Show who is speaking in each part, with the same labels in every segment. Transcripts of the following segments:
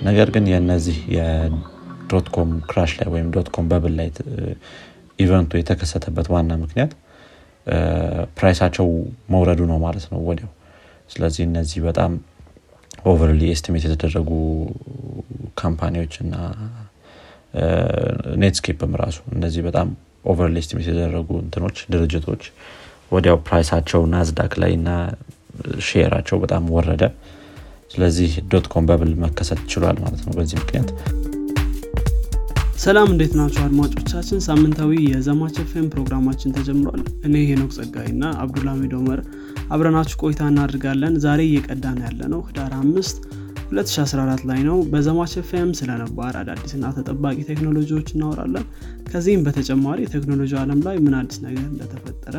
Speaker 1: ነገር ግን የነዚህ የ dot-com crash ላይ ወይም dot-com bubble ላይ event ኡ የተከሰተበት ዋና ምክንያት price ኣቸው መውረዱ ነው ማለት ነው ወዲያው። ስለዚህ እነዚህ በጣም overly estimate የተደረጉ company ዎች እና Netscape ም ራሱ እነዚህ በጣም overly estimate የተደረጉ እንትኖች ድርጅቶች ወዲያው price ኣቸው NASDAQ ላይ እና share ኣቸው በጣም ወረደ ስለዚህ dot-com bubble መከሰት ችሏል ማለት ነው በዚህ ምክንያት።
Speaker 2: ሰላም እንዴት ናችሁ አድማጮቻችን? ሳምንታዊ የዘማች ኤፍኤም ፕሮግራማችን ተጀምሯል። እኔ ሄኖክ ጸጋይ እና አብዱልሚድ ኦመር አብረናችሁ ቆይታ እናድርጋለን ዛሬ እየቀዳን ያለ ነው ህዳር አምስት 2014 ላይ ነው። በዘማች ኤፍኤም ስለነባር አዳዲስና ተጠባቂ ቴክኖሎጂዎች እናወራለን። ከዚህም በተጨማሪ የቴክኖሎጂ ዓለም ላይ ምን አዲስ ነገር እንደተፈጠረ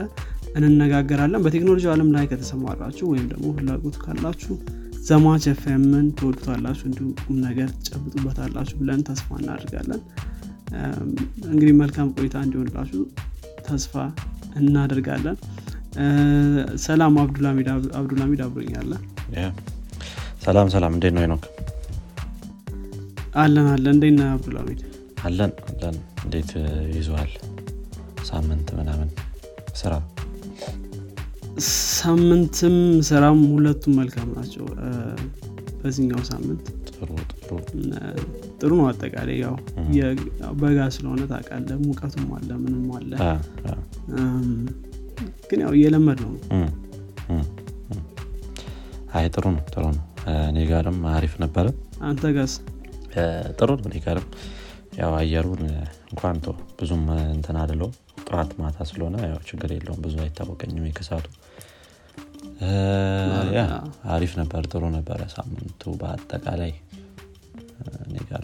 Speaker 2: እንነጋገራለን። በቴክኖሎጂ ዓለም ላይ ከተሰማራችሁ ወይም ደግሞ ፍላጎት ካላችሁ ዘማች ኤፍኤምን ትወዱታላችሁ? እንዲሁም ቁም ነገር ትጨብጡበታላችሁ ብለን ተስፋ እናደርጋለን። እንግዲህ መልካም ቆይታ እንዲሆንላችሁ ተስፋ እናደርጋለን። ሰላም አብዱልሚድ አብሮኛለ
Speaker 1: ሰላም ሰላም። እንዴት ነው ኖክ
Speaker 2: አለን አለን። እንዴት ነህ አብዱልሚድ
Speaker 1: አለን አለን። እንዴት ይዘዋል ሳምንት ምናምን? ስራ
Speaker 2: ሳምንትም ስራም ሁለቱም መልካም ናቸው። በዚህኛው ሳምንት ጥሩ ነው አጠቃላይ። ያው በጋ ስለሆነ ታቃለ ሙቀቱም አለ ምንም አለ። ግን ያው እየለመድ ነው።
Speaker 1: አይ ጥሩ ነው ጥሩ ነው። እኔ ጋርም አሪፍ ነበረ።
Speaker 2: አንተ ጋስ
Speaker 1: ጥሩ ነው እኔ ጋርም። ያው አየሩን እንኳን ብዙም እንትን አድለው ጥራት ማታ ስለሆነ ያው ችግር የለውም። ብዙ አይታወቀኝም የከሳቱ። ያ አሪፍ ነበር ጥሩ ነበረ ሳምንቱ በአጠቃላይ። እኔ ጋር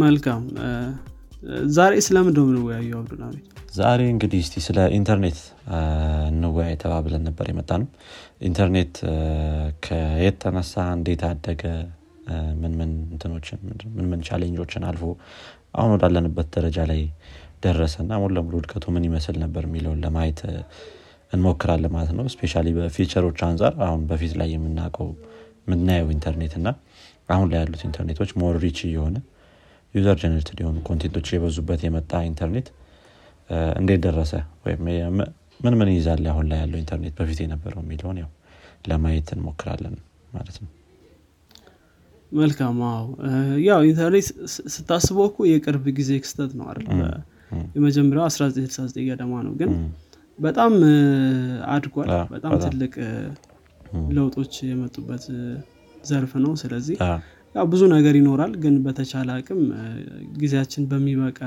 Speaker 2: መልካም። ዛሬ ስለምንደ ምንወያየው አብዱልሚድ
Speaker 1: ዛሬ እንግዲህ እስቲ ስለ ኢንተርኔት እንወያይ ተባብለን ነበር የመጣነው ኢንተርኔት ከየት ተነሳ? እንዴት አደገ? ምን ምን challenge ኦችን አልፎ አሁን ወዳለንበት ደረጃ ላይ ደረሰ እና ሙሉ ለሙሉ እድገቱ ምን ይመስል ነበር የሚለውን ለማየት እንሞክራለን ማለት ነው። specially በ feature ኦች አንጻር አሁን በፊት ላይ የምናውቀው የምናየው ኢንተርኔት እና አሁን ላይ ያሉት ኢንተርኔቶች more rich የሆነ user generated የሆኑ content ኦች የበዙበት የመጣ ኢንተርኔት እንዴት ደረሰ ወይም ምን ምን ይዛል አሁን ላይ ያለው ኢንተርኔት በፊት የነበረው የሚለውን ያው ለማየት እንሞክራለን ማለት ነው
Speaker 2: መልካም አዎ። ያው ኢንተርኔት ስታስበው እኮ የቅርብ ጊዜ ክስተት ነው አይደል? የመጀመሪያው 1969 ገደማ ነው። ግን በጣም አድጓል። በጣም ትልቅ ለውጦች የመጡበት ዘርፍ ነው። ስለዚህ ያው ብዙ ነገር ይኖራል። ግን በተቻለ አቅም ጊዜያችን በሚበቃ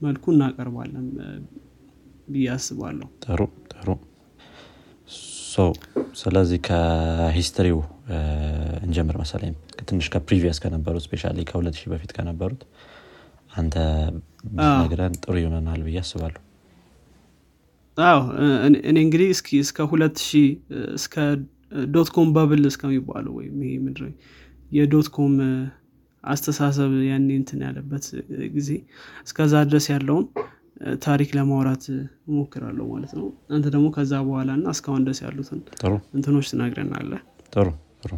Speaker 2: መልኩ እናቀርባለን ብዬ አስባለሁ።
Speaker 1: ጥሩ ጥሩ ስለዚህ ከ history ው እንጀምር መሰለኝ። ትንሽ ከ previous ከነበሩት specially ከሁለት ሺህ በፊት ከነበሩት አንተ ነግረን ጥሩ ይሆነናል ብዬ አስባለሁ።
Speaker 2: አዎ። እኔ እንግዲህ እስኪ እስከ ሁለት ሺህ እስከ dot-com bubble እስከሚባለው ወይም ይሄ ምድር የ dot-com አስተሳሰብ ያኔ እንትን ያለበት ጊዜ እስከዛ ድረስ ያለውን ታሪክ ለማውራት እሞክራለሁ ማለት ነው። አንተ ደግሞ ከዛ በኋላ እና እስካሁን ድረስ ያሉትን እንትኖች ትነግረናለህ
Speaker 1: ጥሩ ጥሩ።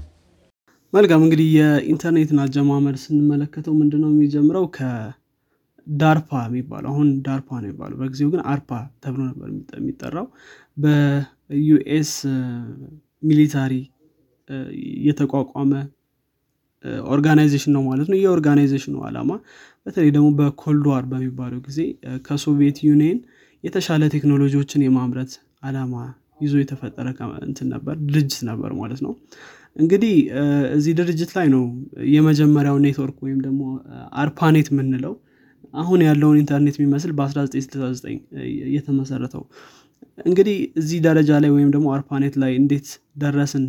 Speaker 2: መልካም እንግዲህ የኢንተርኔትን አጀማመር ስንመለከተው ምንድነው የሚጀምረው? ከ DARPA የሚባለው አሁን DARPA ነው የሚባለው በጊዜው ግን ARPA ተብሎ ነበር የሚጠራው። በዩኤስ military የተቋቋመ organization ነው ማለት ነው። ይህ organization ኡ አላማ በተለይ ደግሞ በ Cold War በሚባለው ጊዜ ከ Soviet Union የተሻለ ቴክኖሎጂዎችን የማምረት አላማ ይዞ የተፈጠረ እንትን ነበር ድርጅት ነበር ማለት ነው። እንግዲህ እዚህ ድርጅት ላይ ነው የመጀመሪያው ኔትወርክ ወይም ደግሞ ARPANET የምንለው አሁን ያለውን ኢንተርኔት የሚመስል በ1969 የተመሰረተው። እንግዲህ እዚህ ደረጃ ላይ ወይም ደግሞ ARPANET ላይ እንዴት ደረስን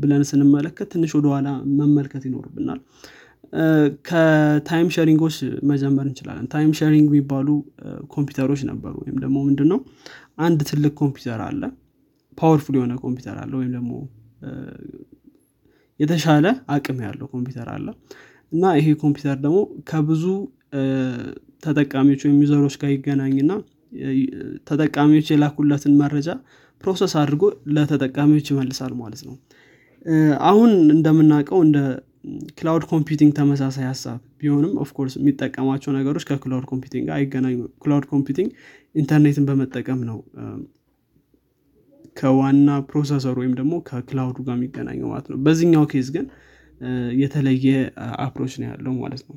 Speaker 2: ብለን ስንመለከት ትንሽ ወደኋላ መመልከት ይኖርብናል። ከ time sharing ኦች መጀመር እንችላለን። time sharing የሚባሉ ኮምፒውተሮች ነበሩ ወይም ደግሞ ምንድነው? አንድ ትልቅ ኮምፒውተር አለ። powerful የሆነ ኮምፒውተር አለ ወይም ደግሞ የተሻለ አቅም ያለው ኮምፒውተር አለ። እና ይሄ ኮምፒውተር ደግሞ ከብዙ ተጠቃሚዎች ወይም user ኦች ጋር ይገናኝና ተጠቃሚዎች የላኩለትን መረጃ process አድርጎ ለተጠቃሚዎች ይመልሳል ማለት ነው አሁን እንደምናውቀው እንደ cloud computing ተመሳሳይ ሀሳብ ቢሆንም of course የሚጠቀማቸው ነገሮች ከ cloud computing ጋር አይገናኙ cloud computing ኢንተርኔትን በመጠቀም ነው። ከዋና processor ኡ ወይም ደግሞ ከ cloud ኡ ጋር የሚገናኘው ማለት ነው። በዚህኛው case ግን የተለየ approach ነው ያለው ማለት ነው።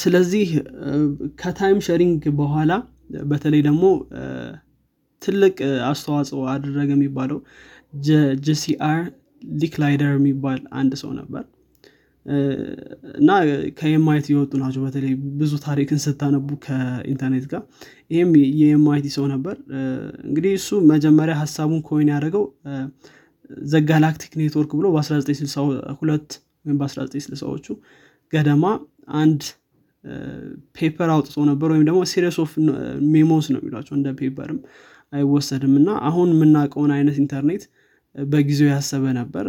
Speaker 2: ስለዚህ ከ time sharing በኋላ በተለይ ደግሞ ትልቅ አስተዋጽኦ አደረገ የሚባለው J.C.R. Licklider የሚባል አንድ ሰው ነበር። እና ከ MIT የወጡ ናቸው። በተለይ ብዙ ታሪክን ስታነቡ ከኢንተርኔት ጋር ይህም የ MIT ሰው ነበር። እንግዲህ እሱ መጀመሪያ ሀሳቡን coin ያደረገው the Galactic Network ብሎ በ1962 ወይም በ1960ዎቹ ገደማ አንድ paper አውጥቶ ነበር ወይም ደግሞ series of memos ነው የሚሏቸው። እንደ paper ም አይወሰድም እና አሁን የምናውቀውን አይነት ኢንተርኔት በጊዜው ያሰበ ነበር።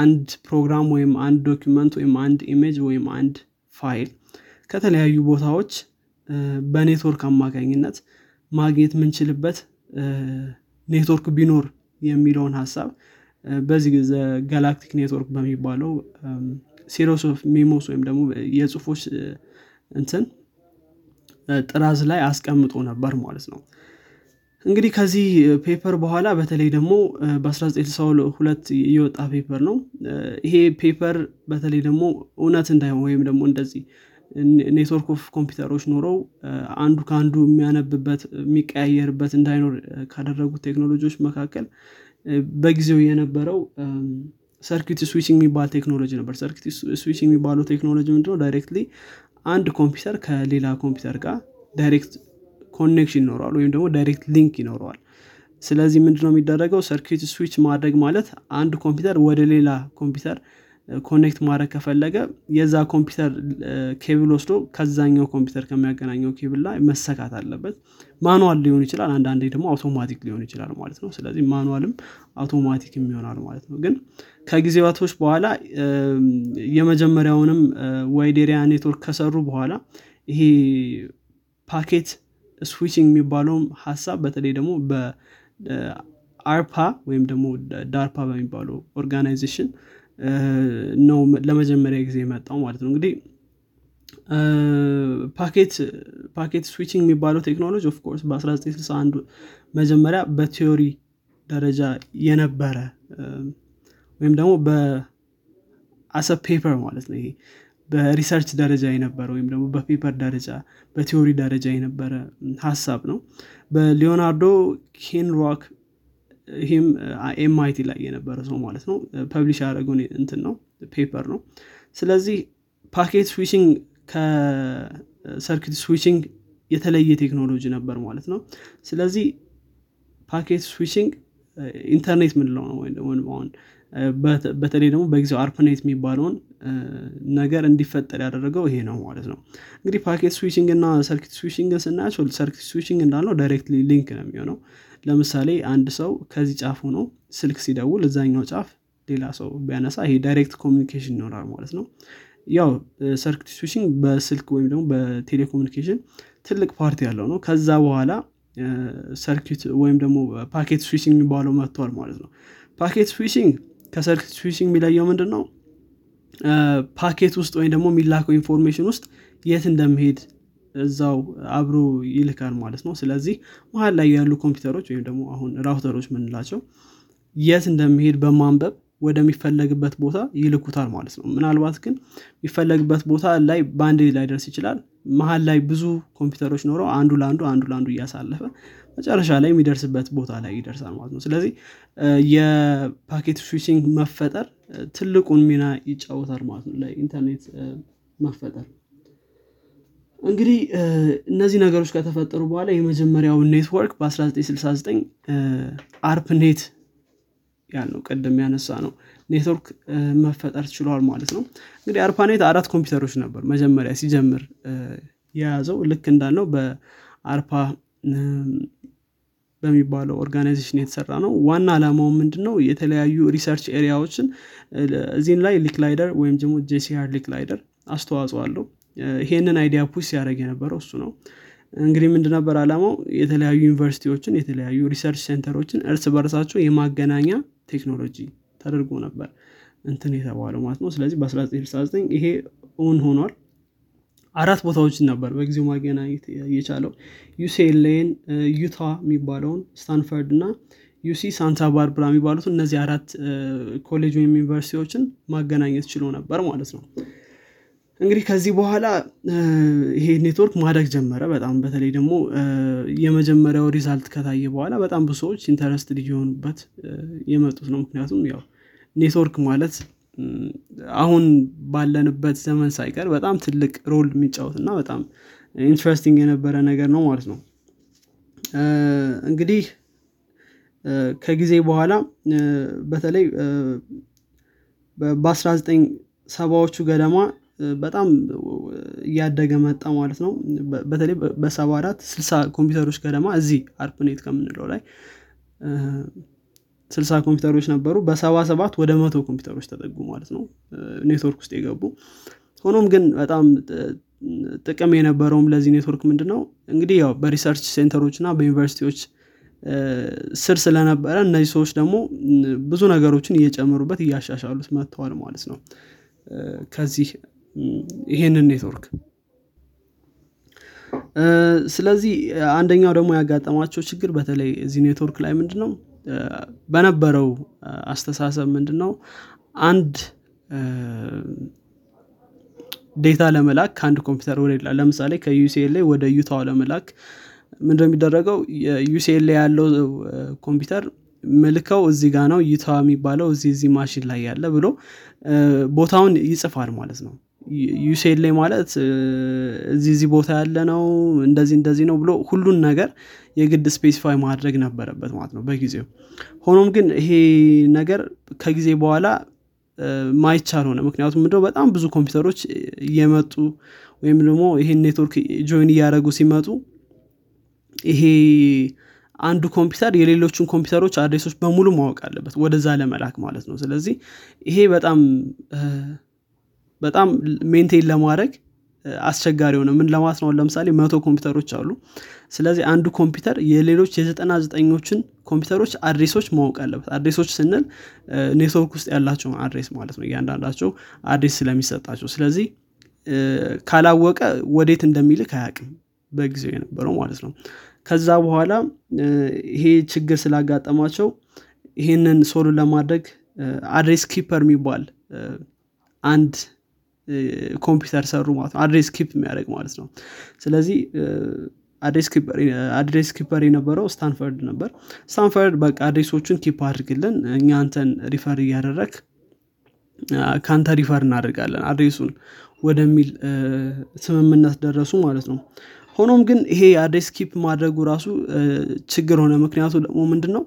Speaker 2: አንድ ፕሮግራም ወይም አንድ document ወይም አንድ image ወይም አንድ ፋይል ከተለያዩ ቦታዎች በኔትወርክ አማካኝነት ማግኘት የምንችልበት ኔትወርክ ቢኖር የሚለውን ሀሳብ በዚህ Galactic Network በሚባለው series of memos ወይም ደግሞ የጽሁፎች እንትን ጥራዝ ላይ አስቀምጦ ነበር ማለት ነው እንግዲህ ከዚህ paper በኋላ በተለይ ደግሞ በ1962 የወጣ paper ነው። ይሄ paper በተለይ ደግሞ እውነት እንዳይሆን ወይም ደግሞ እንደዚህ network of computer ኦች ኖረው አንዱ ከአንዱ የሚያነብበት የሚቀያየርበት እንዳይኖር ካደረጉት ቴክኖሎጂዎች መካከል በጊዜው የነበረው circuit switching የሚባል ቴክኖሎጂ ነበር። circuit switching የሚባለው ቴክኖሎጂ ምንድነው? directly አንድ ኮምፒውተር ከሌላ ኮምፒውተር ጋር direct connection ይኖረዋል ወይም ደግሞ direct link ይኖረዋል። ስለዚህ ምንድነው የሚደረገው? circuit switch ማድረግ ማለት አንድ ኮምፒውተር ወደ ሌላ ኮምፒውተር connect ማድረግ ከፈለገ የዛ ኮምፒውተር ኬብል ወስዶ ከዛኛው ኮምፒውተር ከሚያገናኘው ኬብል ላይ መሰካት አለበት። manual ሊሆን ይችላል አንዳንዴ ደግሞ አውቶማቲክ ሊሆን ይችላል ማለት ነው። ስለዚህ manual ም automatic ይሆናል ማለት ነው። ግን ከጊዜዋቶች በኋላ የመጀመሪያውንም wide area network ከሰሩ በኋላ ይሄ packet switching የሚባለውም ሀሳብ በተለይ ደግሞ በአርፓ ወይም ደግሞ ዳርፓ በሚባለው organization ነው ለመጀመሪያ ጊዜ የመጣው ማለት ነው። እንግዲህ packet switching የሚባለው ቴክኖሎጂ of course በ1961 መጀመሪያ በ theory ደረጃ የነበረ ወይም ደግሞ በ as a paper ማለት ነው ይሄ በ research ደረጃ የነበረ ወይም ደግሞ በ paper ደረጃ በ theory ደረጃ የነበረ ሀሳብ ነው። በሊዮናርድ ክሌንሮክ ይህም MIT ላይ የነበረ ሰው ማለት ነው። publish ያደረገውን እንትን ነው paper ነው። ስለዚህ packet switching ከ circuit switching የተለየ ቴክኖሎጂ ነበር ማለት ነው። ስለዚህ packet switching ኢንተርኔት ምንለው ነው ወይም ደግሞ በተለይ ደግሞ በጊዜው አርፓኔት የሚባለውን ነገር እንዲፈጠር ያደረገው ይሄ ነው ማለት ነው። እንግዲህ packet switching እና circuit switching ን ስናያቸው circuit switching እንዳለው directly link ነው የሚሆነው። ለምሳሌ አንድ ሰው ከዚህ ጫፍ ሆኖ ስልክ ሲደውል እዛኛው ጫፍ ሌላ ሰው ቢያነሳ ይሄ direct communication ይኖራል ማለት ነው። ያው circuit switching በስልክ ወይም ደግሞ በቴሌኮሙኒኬሽን ትልቅ part ያለው ነው። ከዛ በኋላ circuit ወይም ደግሞ packet switching የሚባለው መጥቷል ማለት ነው። packet switching ከ circuit switching የሚለየው ምንድን ነው ፓኬት ውስጥ ወይም ደግሞ የሚላከው information ውስጥ የት እንደሚሄድ እዛው አብሮ ይልካል ማለት ነው። ስለዚህ መሀል ላይ ያሉ ኮምፒውተሮች ወይም ደግሞ አሁን router ኦች ምንላቸው የት እንደሚሄድ በማንበብ ወደሚፈለግበት ቦታ ይልኩታል ማለት ነው። ምናልባት ግን የሚፈለግበት ቦታ ላይ በአንድ ላይደርስ ይችላል። መሀል ላይ ብዙ ኮምፒውተሮች ኖረው አንዱ ለአንዱ አንዱ ለአንዱ እያሳለፈ መጨረሻ ላይ የሚደርስበት ቦታ ላይ ይደርሳል ማለት ነው። ስለዚህ የ packet switching መፈጠር ትልቁን ሚና ይጫወታል ማለት ነው። ለኢንተርኔት መፈጠር። እንግዲህ እነዚህ ነገሮች ከተፈጠሩ በኋላ የመጀመሪያው ኔትወርክ በ1969 አርፓኔት ያልነው ቅድም ያነሳ ነው ኔትወርክ መፈጠር ችሏል ማለት ነው። እንግዲህ አርፓኔት አራት ኮምፒውተሮች ነበር መጀመሪያ ሲጀምር የያዘው ልክ እንዳልነው በአርፓ በሚባለው organization የተሰራ ነው። ዋና ዓላማው ምንድን ነው የተለያዩ research area ዎችን እዚህም ላይ ሊክላይደር ወይም ደግሞ ጄሲአር ሊክላይደር አስተዋጽኦ አለው። ይሄንን idea push ሲያደረግ የነበረው እሱ ነው። እንግዲህ ምንድ ነበር አላማው? የተለያዩ ዩኒቨርሲቲዎችን የተለያዩ research center ኦችን እርስ በርሳቸው የማገናኛ ቴክኖሎጂ ተደርጎ ነበር። እንትን የተባለው ማለት ነው። ስለዚህ በ1969 ይሄ እውን ሆኗል አራት ቦታዎችን ነበር በጊዜው ማገናኘት የቻለው። UCLA ን ዩታ የሚባለውን ስታንፈርድ እና UC ሳንታ ባርብራ የሚባሉት እነዚህ አራት ኮሌጅ ወይም ዩኒቨርሲቲዎችን ማገናኘት ችሎ ነበር ማለት ነው። እንግዲህ ከዚህ በኋላ ይሄ ኔትወርክ ማደግ ጀመረ በጣም በተለይ ደግሞ የመጀመሪያው result ከታየ በኋላ በጣም ብዙ ሰዎች interest ሊሆኑበት የመጡት ነው። ምክንያቱም ያው ኔትወርክ ማለት አሁን ባለንበት ዘመን ሳይቀር በጣም ትልቅ role የሚጫወት እና በጣም interesting የነበረ ነገር ነው ማለት ነው። እንግዲህ ከጊዜ በኋላ በተለይ በ19 ሰባዎቹ ገደማ በጣም እያደገ መጣ ማለት ነው። በተለይ በሰባ አራት ስልሳ ኮምፒውተሮች ገደማ እዚህ አርፓኔት ከምንለው ላይ ስልሳ ኮምፒውተሮች ነበሩ። በሰባ ሰባት ወደ መቶ ኮምፒውተሮች ተጠጉ ማለት ነው። ኔትወርክ ውስጥ የገቡ። ሆኖም ግን በጣም ጥቅም የነበረውም ለዚህ ኔትወርክ ምንድን ነው እንግዲህ ያው በ research center ኦች እና በዩኒቨርሲቲዎች ስር ስለነበረ እነዚህ ሰዎች ደግሞ ብዙ ነገሮችን እየጨመሩበት እያሻሻሉት መጥተዋል ማለት ነው። ከዚህ ይሄንን ኔትወርክ። ስለዚህ አንደኛው ደግሞ ያጋጠማቸው ችግር በተለይ እዚህ ኔትወርክ ላይ ምንድን ነው በነበረው አስተሳሰብ ምንድን ነው አንድ data ለመላክ ከአንድ ኮምፒውተር ወደ ሌላ ለምሳሌ ከ UCLA ወደ ዩታው ለመላክ ምንድ የሚደረገው? UCLA ያለው ኮምፒውተር ምልከው እዚህ ጋ ነው ዩታ የሚባለው እዚህ እዚህ ማሽን ላይ ያለ ብሎ ቦታውን ይጽፋል ማለት ነው UCLA ማለት እዚህ እዚህ ቦታ ያለ ነው እንደዚህ እንደዚህ ነው ብሎ ሁሉን ነገር የግድ specify ማድረግ ነበረበት ማለት ነው በጊዜው። ሆኖም ግን ይሄ ነገር ከጊዜ በኋላ ማይቻል ሆነ። ምክንያቱም ምንድነው በጣም ብዙ ኮምፒውተሮች እየመጡ ወይም ደግሞ ይሄን network join እያደረጉ ሲመጡ ይሄ አንዱ ኮምፒውተር የሌሎችን ኮምፒውተሮች address ኦች በሙሉ ማወቅ አለበት ወደዛ ለመላክ ማለት ነው። ስለዚህ ይሄ በጣም በጣም maintain ለማድረግ አስቸጋሪ ሆነ። ምን ለማለት ነው? ለምሳሌ መቶ ኮምፒውተሮች አሉ። ስለዚህ አንዱ ኮምፒውተር የሌሎች የዘጠና ዘጠኞችን ኮምፒውተሮች address ኦች ማወቅ አለበት። address ኦች ስንል ኔትወርክ ውስጥ ያላቸውን address ማለት ነው። እያንዳንዳቸው address ስለሚሰጣቸው። ስለዚህ ካላወቀ ወዴት እንደሚልክ አያቅም በጊዜው የነበረው ማለት ነው። ከዛ በኋላ ይሄ ችግር ስላጋጠማቸው ይሄንን solve ለማድረግ address keeper የሚባል አንድ ኮምፒውተር ሰሩ ማለት ነው። address keep የሚያደርግ ማለት ነው። ስለዚህ address keeper የነበረው ስታንፈርድ ነበር። ስታንፈርድ በቃ address ኦቹን keep አድርግልን እኛ አንተን refer እያደረግ ከአንተ refer እናደርጋለን address ኡን ወደሚል ስምምነት ደረሱ ማለት ነው። ሆኖም ግን ይሄ address keep ማድረጉ ራሱ ችግር ሆነ። ምክንያቱ ደግሞ ምንድን ነው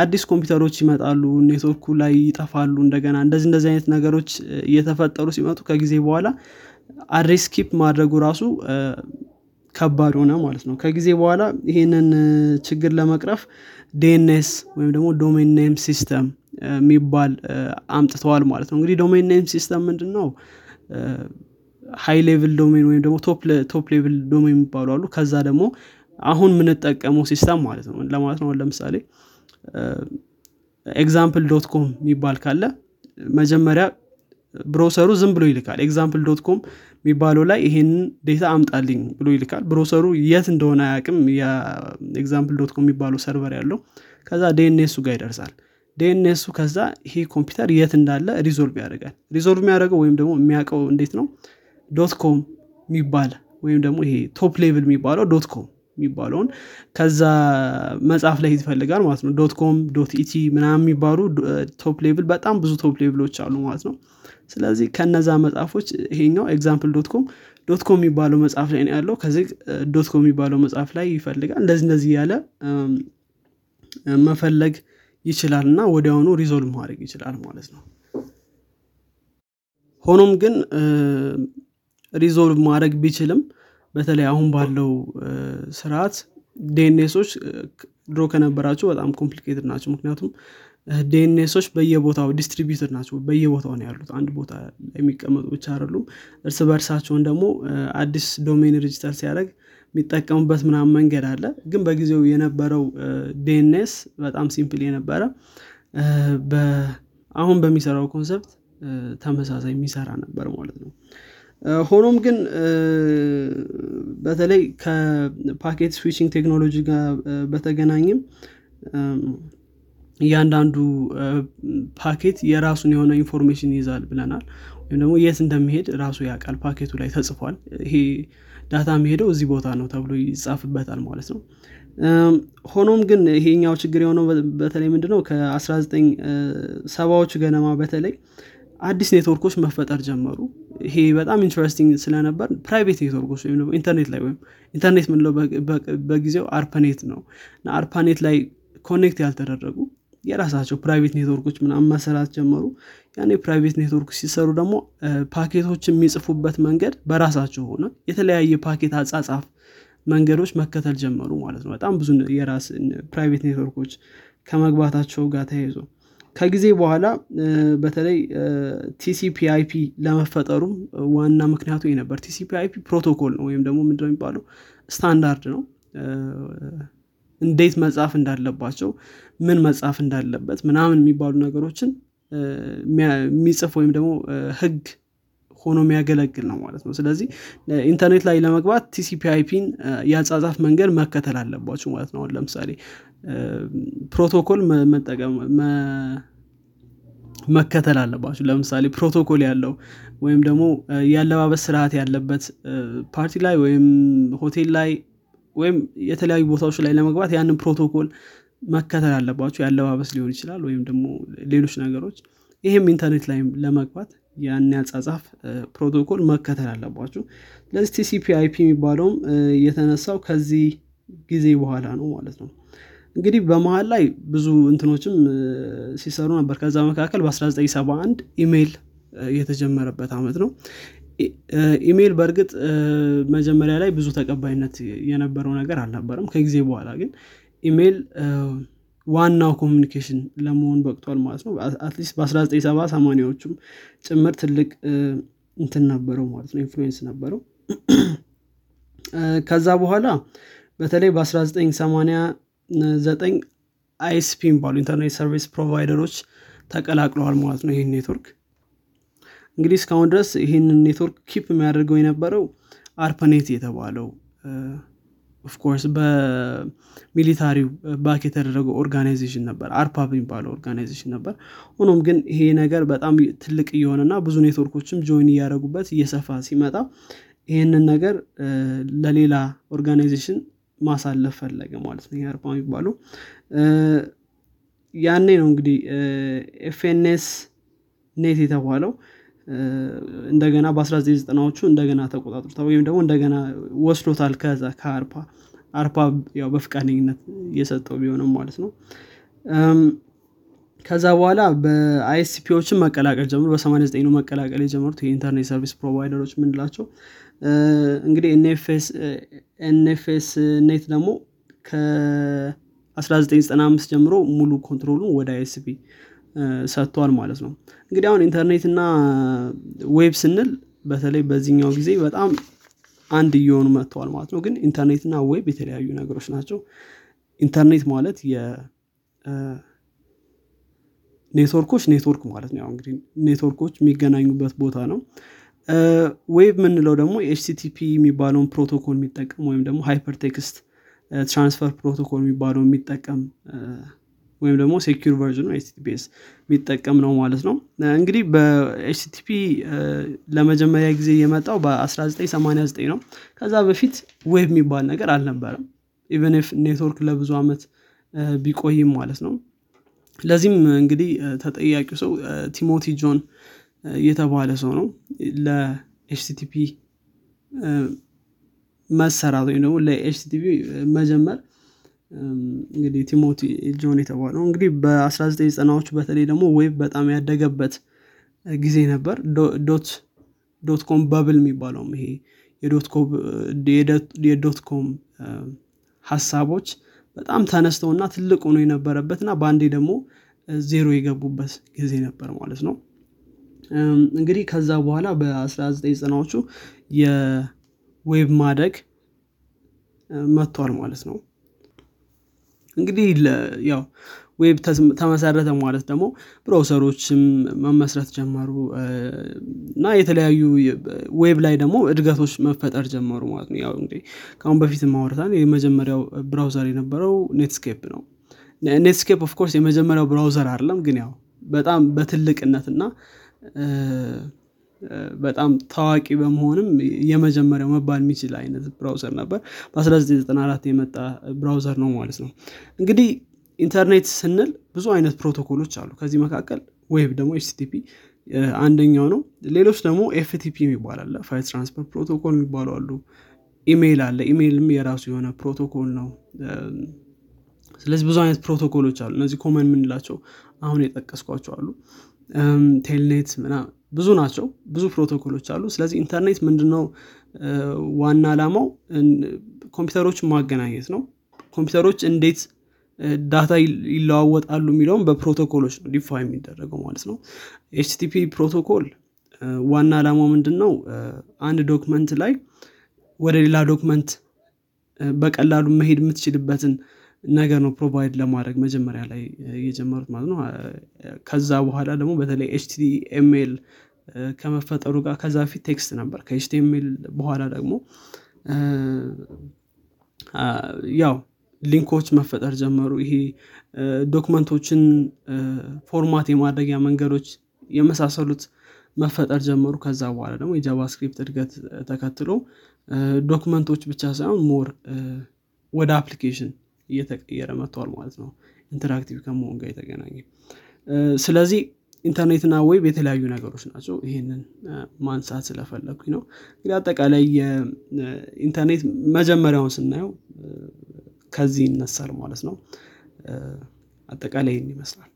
Speaker 2: አዲስ ኮምፒውተሮች ይመጣሉ ኔትወርኩ ላይ ይጠፋሉ እንደገና እንደዚህ እንደዚህ አይነት ነገሮች እየተፈጠሩ ሲመጡ ከጊዜ በኋላ address keep ማድረጉ ራሱ ከባድ ሆነ ማለት ነው። ከጊዜ በኋላ ይሄንን ችግር ለመቅረፍ DNS ወይም ደግሞ domain name system የሚባል አምጥተዋል ማለት ነው። እንግዲህ domain name system ምንድን ነው high level domain ወይም ደግሞ top level domain የሚባሉ አሉ። ከዛ ደግሞ አሁን የምንጠቀመው system ማለት ነው። ለማለት ነው ለምሳሌ example dot com የሚባል ካለ መጀመሪያ browser ኡ ዝም ብሎ ይልካል። example dot com የሚባለው ላይ ይሄንን data አምጣልኝ ብሎ ይልካል። browser ኡ የት እንደሆነ አያቅም የ example dot com የሚባለው server ያለው ከዛ DNS ኡ ጋር ይደርሳል። DNS ኡ ከዛ ይሄ ኮምፒውተር የት እንዳለ resolve ያደርጋል። resolve የሚያደርገው ወይም ደግሞ የሚያውቀው እንዴት ነው? dot com የሚባል ወይም ደግሞ ይሄ top level የሚባለው dot com የሚባለውን ከዛ መጽሐፍ ላይ ይፈልጋል ማለት ነው። dot com dot et ምናምን የሚባሉ top level በጣም ብዙ top level ኦች አሉ ማለት ነው። ስለዚህ ከነዛ መጽሐፎች ይሄኛው example dot com dot com የሚባለው መጽሐፍ ላይ ነው ያለው። ከዚህ dot com የሚባለው መጽሐፍ ላይ ይፈልጋል። እንደዚህ እንደዚህ እያለ መፈለግ ይችላል እና ወዲያውኑ resolve ማድረግ ይችላል ማለት ነው። ሆኖም ግን resolve ማድረግ ቢችልም በተለይ አሁን ባለው ስርዓት DNS ኦች ድሮ ከነበራቸው በጣም complicated ናቸው። ምክንያቱም DNS ኦች በየቦታው distributed ናቸው። በየቦታው ነው ያሉት። አንድ ቦታ የሚቀመጡ ብቻ አይደሉም። እርስ በርሳቸውን ደግሞ አዲስ domain register ሲያደርግ የሚጠቀሙበት ምናምን መንገድ አለ። ግን በጊዜው የነበረው DNS በጣም simple የነበረ አሁን በሚሰራው concept ተመሳሳይ የሚሰራ ነበር ማለት ነው ሆኖም ግን በተለይ ከ packet switching ቴክኖሎጂ ጋር በተገናኝም እያንዳንዱ ፓኬት የራሱን የሆነ information ይይዛል ብለናል። ወይም ደግሞ የት እንደሚሄድ ራሱ ያውቃል። ፓኬቱ ላይ ተጽፏል። ይሄ data የሚሄደው እዚህ ቦታ ነው ተብሎ ይጻፍበታል ማለት ነው። ሆኖም ግን ይሄኛው ችግር የሆነው በተለይ ምንድነው ከ19 ሰባዎቹ ገደማ በተለይ አዲስ ኔትወርኮች መፈጠር ጀመሩ። ይሄ በጣም interesting ስለነበር private ኔትወርኮች ወይም ኢንተርኔት ላይ ወይም ኢንተርኔት ምንለው በጊዜው አርፓኔት ነው። እና አርፓኔት ላይ connect ያልተደረጉ የራሳቸው private ኔትወርኮች ምናምን መሰራት ጀመሩ። ያኔ private ኔትወርክ ሲሰሩ ደግሞ ፓኬቶች የሚጽፉበት መንገድ በራሳቸው ሆነ። የተለያየ ፓኬት አጻጻፍ መንገዶች መከተል ጀመሩ ማለት ነው። በጣም ብዙ የራስ private ኔትወርኮች ከመግባታቸው ጋር ተያይዞ ከጊዜ በኋላ በተለይ TCP IP ለመፈጠሩም ዋና ምክንያቱ ነበር። TCP IP ፕሮቶኮል ነው ወይም ደግሞ ምንድነው የሚባለው? ስታንዳርድ ነው። እንዴት መጻፍ እንዳለባቸው ምን መጻፍ እንዳለበት ምናምን የሚባሉ ነገሮችን የሚጽፍ ወይም ደግሞ ህግ ሆኖ የሚያገለግል ነው ማለት ነው። ስለዚህ ኢንተርኔት ላይ ለመግባት TCP IP ን የአጻጻፍ መንገድ መከተል አለባቸው ማለት ነው። ለምሳሌ ፕሮቶኮል መጠቀም መከተል አለባቸው ለምሳሌ ፕሮቶኮል ያለው ወይም ደግሞ የአለባበስ ስርዓት ያለበት ፓርቲ ላይ ወይም ሆቴል ላይ ወይም የተለያዩ ቦታዎች ላይ ለመግባት ያንን ፕሮቶኮል መከተል አለባቸው የአለባበስ ሊሆን ይችላል ወይም ደግሞ ሌሎች ነገሮች። ይህም ኢንተርኔት ላይ ለመግባት ያን ያጻጻፍ ፕሮቶኮል መከተል አለባቸው ስለዚህ TCP IP የሚባለውም የተነሳው ከዚህ ጊዜ በኋላ ነው ማለት ነው እንግዲህ በመሀል ላይ ብዙ እንትኖችም ሲሰሩ ነበር። ከዛ መካከል በ1971 ኢሜይል የተጀመረበት አመት ነው። ኢሜይል በእርግጥ መጀመሪያ ላይ ብዙ ተቀባይነት የነበረው ነገር አልነበረም። ከጊዜ በኋላ ግን ኢሜይል ዋናው communication ለመሆን በቅቷል ማለት ነው። at least በ1970 ሰማኒያዎቹም ጭምር ትልቅ እንትን ነበረው ማለት ነው። influence ነበረው። ከዛ በኋላ በተለይ በ1989 ISP የሚባሉ internet service provider ኦች ተቀላቅለዋል ማለት ነው ይህን ኔትወርክ። እንግዲህ እስካሁን ድረስ ይህንን ኔትወርክ keep የሚያደርገው የነበረው አርፐኔት የተባለው of course በ military ው back የተደረገው organization ነበር አርፓ የሚባለው organization ነበር። ሆኖም ግን ይሄ ነገር በጣም ትልቅ እየሆነና ብዙ ኔትወርኮችም join እያደረጉበት እየሰፋ ሲመጣ ይህንን ነገር ለሌላ organization ማሳለፍ ፈለገ ማለት ነው። የአርፓ የሚባለው። ያኔ ነው እንግዲህ FNS Net የተባለው። እንደገና በ1990ዎቹ እንደገና ተቆጣጥሮታ ወይም ደግሞ እንደገና ወስዶታል ከዛ ከአርፓ አርፓ ያው በፍቃደኝነት እየሰጠው ቢሆንም ማለት ነው። ከዛ በኋላ በ ISP ዎችን መቀላቀል ጀምሮ በ89 ነው መቀላቀል የጀመሩት የ Internet service provider ኦች ምንላቸው እንግዲህ NFS Net ደግሞ ከ1995 ጀምሮ ሙሉ control ኡን ወደ ISP ሰጥቷል ማለት ነው። እንግዲህ አሁን ኢንተርኔት እና web ስንል በተለይ በዚህኛው ጊዜ በጣም አንድ እየሆኑ መጥተዋል ማለት ነው። ግን ኢንተርኔት እና web የተለያዩ ነገሮች ናቸው። ኢንተርኔት ማለት ኔትወርኮች ኔትወርክ ማለት ነው። እንግዲህ ኔትወርኮች የሚገናኙበት ቦታ ነው web የምንለው ደግሞ HTTP የሚባለውን ፕሮቶኮል የሚጠቀም ወይም ደግሞ hypertext transfer protocol የሚባለው የሚጠቀም ወይም ደግሞ secure version ኑ HTTPS የሚጠቀም ነው ማለት ነው። እንግዲህ በ HTTP ለመጀመሪያ ጊዜ የመጣው በ1989 ነው። ከዛ በፊት web የሚባል ነገር አልነበረም። even ኔትወርክ ለብዙ አመት ቢቆይም ማለት ነው። ለዚህም እንግዲህ ተጠያቂው ሰው ቲሞቲ ጆን የተባለ ሰው ነው። ለ HTTP መሰራት ወይም ደግሞ ለ HTTP መጀመር እንግዲህ ቲሞቲ ጆን የተባለው እንግዲህ በ1990ዎቹ በተለይ ደግሞ web በጣም ያደገበት ጊዜ ነበር። dot com bubble የሚባለውም ይሄ የ dot com ሀሳቦች በጣም ተነስተውና ትልቅ ሆኖ የነበረበት እና በአንዴ ደግሞ ዜሮ የገቡበት ጊዜ ነበር ማለት ነው እንግዲህ ከዛ በኋላ በ1990ዎቹ የ web ማደግ መጥቷል ማለት ነው። እንግዲህ ያው web ተመሰረተ ማለት ደግሞ browser ኦችም መመስረት ጀመሩ። እና የተለያዩ web ላይ ደግሞ እድገቶች መፈጠር ጀመሩ ማለት ነው። ያው እንግዲህ ከአሁን በፊት ማውረታን የመጀመሪያው browser የነበረው ኔትስኬፕ ነው። ኔትስኬፕ of course የመጀመሪያው browser አይደለም ግን ያው በጣም በትልቅነት እና በጣም ታዋቂ በመሆንም የመጀመሪያው መባል የሚችል አይነት browser ነበር። በ1994 የመጣ browser ነው ማለት ነው። እንግዲህ ኢንተርኔት ስንል ብዙ አይነት ፕሮቶኮሎች አሉ። ከዚህ መካከል web ደግሞ HTTP አንደኛው ነው። ሌሎች ደግሞ FTP የሚባል file transfer protocol የሚባሉ አሉ። ኢሜይል አለ። ኢሜይልም የራሱ የሆነ ፕሮቶኮል ነው። ስለዚህ ብዙ አይነት ፕሮቶኮሎች አሉ። እነዚህ common የምንላቸው አሁን የጠቀስኳቸው አሉ Telnet ብዙ ናቸው። ብዙ ፕሮቶኮሎች አሉ። ስለዚህ ኢንተርኔት ምንድነው? ዋና አላማው ኮምፒውተሮችን ማገናኘት ነው። ኮምፒውተሮች እንዴት data ይለዋወጣሉ የሚለውም በፕሮቶኮሎች ነው define የሚደረገው ማለት ነው። HTTP protocol ዋና አላማው ምንድን ነው አንድ document ላይ ወደ ሌላ document በቀላሉ መሄድ የምትችልበትን ነገር ነው provide ለማድረግ መጀመሪያ ላይ የጀመሩት ማለት ነው። ከዛ በኋላ ደግሞ በተለይ HTML ከመፈጠሩ ጋር ከዛ ፊት text ነበር። ከ HTML በኋላ ደግሞ ያው link ኦች መፈጠር ጀመሩ። ይሄ document ኦችን format የማድረጊያ መንገዶች የመሳሰሉት መፈጠር ጀመሩ። ከዛ በኋላ ደግሞ የ JavaScript እድገት ተከትሎ document ኦች ብቻ ሳይሆን more ወደ application እየተቀየረ መጥተዋል ማለት ነው። interactive ከመሆን ጋር የተገናኘ። ስለዚህ ኢንተርኔትና web የተለያዩ ነገሮች ናቸው። ይህንን ማንሳት ስለፈለግኩኝ ነው። እንግዲህ አጠቃላይ የኢንተርኔት መጀመሪያውን ስናየው ከዚህ ይነሳል ማለት ነው። አጠቃላይ ይህን ይመስላል።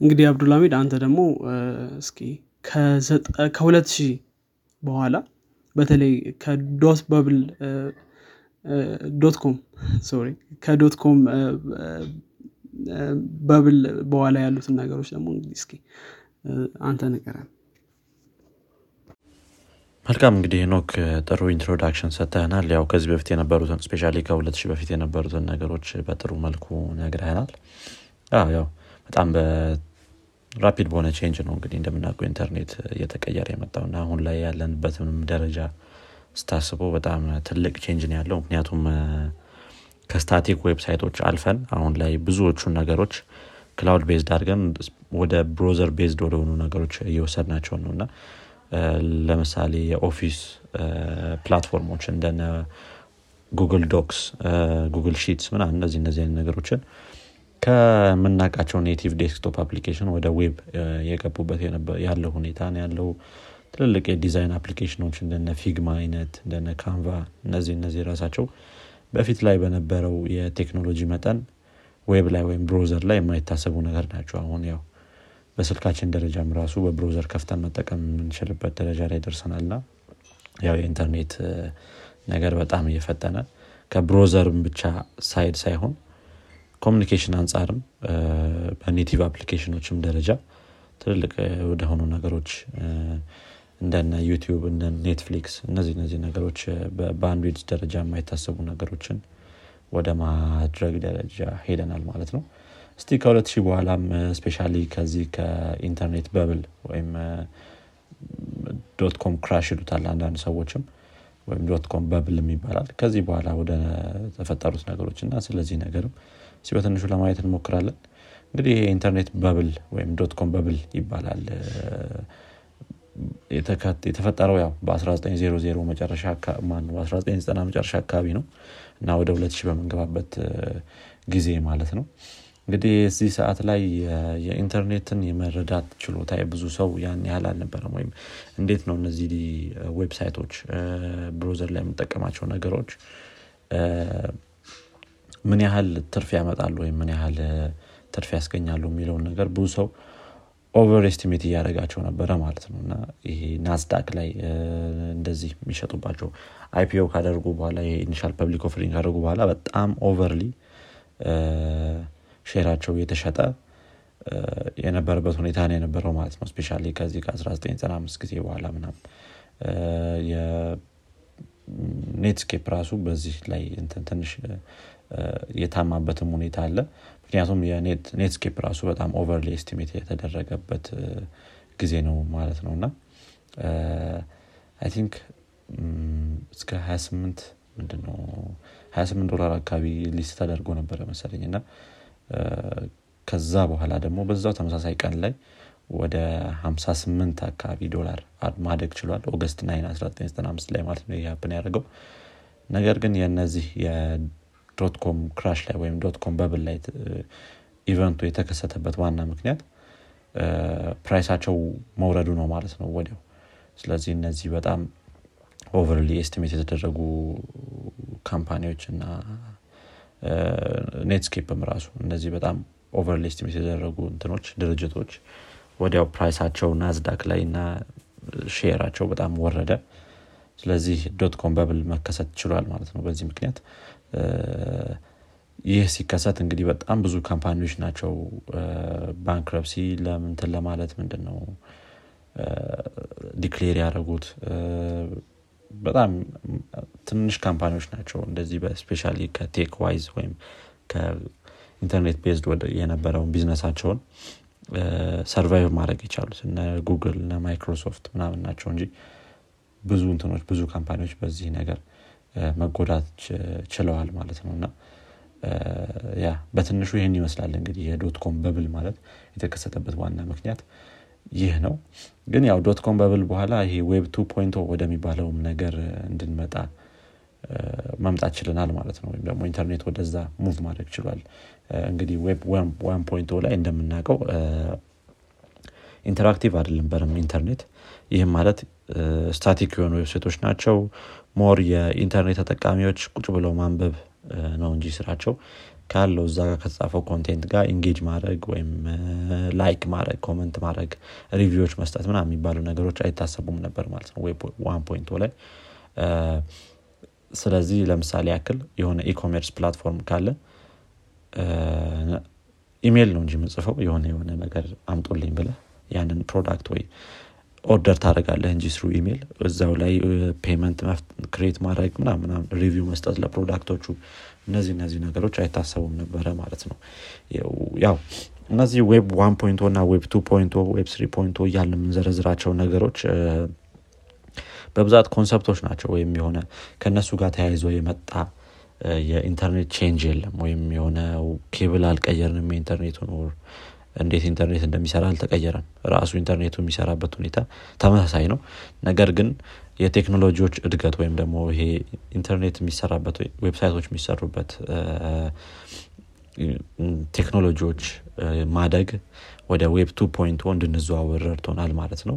Speaker 2: እንግዲህ አብዱልሚድ አንተ ደግሞ እስኪ ከሁለት ሺህ በኋላ በተለይ ከ dot bubble dot com sorry ከ dot com bubble በኋላ ያሉትን ነገሮች ደግሞ እንግዲህ እስኪ አንተ ንገረን።
Speaker 1: መልካም እንግዲህ ኖክ ጥሩ introduction ሰጥተህናል። ያው ከዚህ በፊት የነበሩትን especially ከሁለት ሺህ በፊት የነበሩትን ነገሮች በጥሩ መልኩ ነግረህናል። ያው በጣም rapid በሆነ change ነው እንግዲህ እንደምናውቀው ኢንተርኔት እየተቀየረ የመጣው እና አሁን ላይ ያለንበትንም ደረጃ ስታስበው በጣም ትልቅ change ነው ያለው። ምክንያቱም ከ static website ኦች አልፈን አሁን ላይ ብዙዎቹን ነገሮች cloud based አድርገን ወደ browser based ወደሆኑ ነገሮች እየወሰድናቸው ነው። እና ለምሳሌ የ office platform ኦች እንደነ Google Docs Google Sheets ምና እነዚህ እነዚህ ነገሮችን ከምናውቃቸው native desktop application ወደ web የገቡበት ያለው ሁኔታ ያለው ትልልቅ የ design application ኦች እንደነ Figma አይነት እንደነ Canva እነዚህ እነዚህ ራሳቸው በፊት ላይ በነበረው የቴክኖሎጂ መጠን web ላይ ወይም browser ላይ የማይታሰቡ ነገር ናቸው። አሁን ያው በስልካችን ደረጃም ራሱ በ browser ከፍተን መጠቀም የምንችልበት ደረጃ ላይ ደርሰናል ና ያው የኢንተርኔት ነገር በጣም እየፈጠነ ከ browser ም ብቻ side ሳይሆን communication አንጻርም በ native application ኖችም ደረጃ ትልልቅ ወደሆኑ ነገሮች እንደነ YouTube እንደ Netflix እነዚህ እነዚህ ነገሮች በ bandwidth ደረጃ የማይታሰቡ ነገሮችን ወደ ማድረግ ደረጃ ሄደናል ማለት ነው። እስቲ ከሁለት ሺህ በኋላም especially ከዚህ ከኢንተርኔት bubble ወይም dot com crash ይሉታል አንዳንድ ሰዎችም ወይም dot com ይባላል ከዚህ በኋላ ወደ ተፈጠሩት ነገሮች እና ስለዚህ ነገርም ሲ በትንሹ ለማየት እንሞክራለን። እንግዲህ የኢንተርኔት bubble ወይም dot com bubble ይባላል የተፈጠረው ያው በ1900 መጨረሻ በ1990 መጨረሻ አካባቢ ነው። እና ወደ 2000 በምንገባበት ጊዜ ማለት ነው። እንግዲህ እዚህ ሰዓት ላይ የኢንተርኔትን የመረዳት ችሎታ ብዙ ሰው ያን ያህል አልነበረም። ወይም እንዴት ነው እነዚህ website ኦች browser ላይ የምጠቀማቸው ነገሮች ምን ያህል ትርፍ ያመጣሉ ወይም ምን ያህል ትርፍ ያስገኛሉ የሚለውን ነገር ብዙ ሰው over estimate እያደረጋቸው ነበረ ማለት ነው። እና ይሄ Nasdaq ላይ እንደዚህ የሚሸጡባቸው IPO ካደረጉ በኋላ initial public offering ካደረጉ በኋላ በጣም overly share ኣቸው የተሸጠ የነበረበት ሁኔታ ነው የነበረው ማለት ነው። especially ከዚህ ከ1995 ጊዜ በኋላ ምናም Netscape ራሱ በዚህ ላይ ትንሽ የታማበትም ሁኔታ አለ ምክንያቱም የ Netscape ራሱ በጣም overly estimate የተደረገበት ጊዜ ነው ማለት ነው። እና I think እስከ 28 ምንድነው 28 ዶላር አካባቢ list ተደርጎ ነበረ መሰለኝ። እና ከዛ በኋላ ደግሞ በዛው ተመሳሳይ ቀን ላይ ወደ 58 አካባቢ ዶላር ማደግ ችሏል። ኦገስት 9 1995 ላይ ማለት ነው ይሄን ያደረገው ነገር ግን የነዚህ የ dot com crash ላይ ወይም dot com bubble ላይ event ኡ የተከሰተበት ዋና ምክንያት price ኣቸው መውረዱ ነው ማለት ነው ወዲያው። ስለዚህ እነዚህ በጣም overly estimate የተደረጉ company ዎች እና Netscape ም ራሱ እነዚህ በጣም overly estimate የተደረጉ እንትኖች ድርጅቶች ወዲያው price ኣቸው Nasdaq ላይ እና share ኣቸው በጣም ወረደ። ስለዚህ dot com bubble መከሰት ችሏል ማለት ነው በዚህ ምክንያት ይህ ሲከሰት እንግዲህ በጣም ብዙ company ዎች ናቸው bankruptcy ለምንትን ለማለት ምንድን ነው declare ያደረጉት? በጣም ትንሽ company ዎች ናቸው። እንደዚህ especially ከ tech wise ወይም ከኢንተርኔት based የነበረውን ቢዝነሳቸውን survive ማድረግ የቻሉት እነ ጉግል እነ ማይክሮሶፍት ምናምን ናቸው እንጂ ብዙ እንትኖች ብዙ company ዎች በዚህ ነገር መጎዳት ችለዋል ማለት ነው። እና ያ በትንሹ ይህን ይመስላል እንግዲህ የ dot com bubble ማለት የተከሰተበት ዋና ምክንያት ይህ ነው። ግን ያው dot com bubble በኋላ ይሄ web two point o ወደሚባለውም ነገር እንድንመጣ መምጣት ችለናል ማለት ነው። ወይም ደግሞ ኢንተርኔት ወደዛ move ማድረግ ችሏል። እንግዲህ web one point o ላይ እንደምናውቀው interactive አይደለም በርም ኢንተርኔት። ይህም ማለት static የሆኑ website ኦች ናቸው more የኢንተርኔት ተጠቃሚዎች ቁጭ ብለው ማንበብ ነው እንጂ ስራቸው። ካለው እዛ ጋር ከተጻፈው content ጋር engage ማድረግ ወይም like ማድረግ comment ማድረግ review ዎች መስጠት ምና የሚባሉ ነገሮች አይታሰቡም ነበር ማለት ነው። one point o ላይ። ስለዚህ ለምሳሌ ያክል የሆነ e-commerce platform ካለ ኢሜይል ነው እንጂ የምጽፈው የሆነ የሆነ ነገር አምጡልኝ ብለ ያንን product ወይ order ታደርጋለህ እንጂ through email እዛው ላይ payment create ማድረግ ምናምን review መስጠት ለ product ኦቹ እነዚህ እነዚህ ነገሮች አይታሰቡም ነበረ ማለት ነው። ያው እነዚህ web one point o እና web two point o web three point o እያለ የምንዘረዝራቸው ነገሮች በብዛት concept ኦች ናቸው ወይም የሆነ ከእነሱ ጋር ተያይዞ የመጣ የኢንተርኔት change የለም ወይም የሆነ ኬብል አልቀየርንም የኢንተርኔቱን እንዴት ኢንተርኔት እንደሚሰራ አልተቀየረም። ራሱ ኢንተርኔቱ የሚሰራበት ሁኔታ ተመሳሳይ ነው። ነገር ግን የቴክኖሎጂዎች እድገት ወይም ደግሞ ይሄ ኢንተርኔት የሚሰራበት website ኦች የሚሰሩበት ቴክኖሎጂዎች ማደግ ወደ web two point o እንድንዘዋወር ረድቶናል ማለት ነው።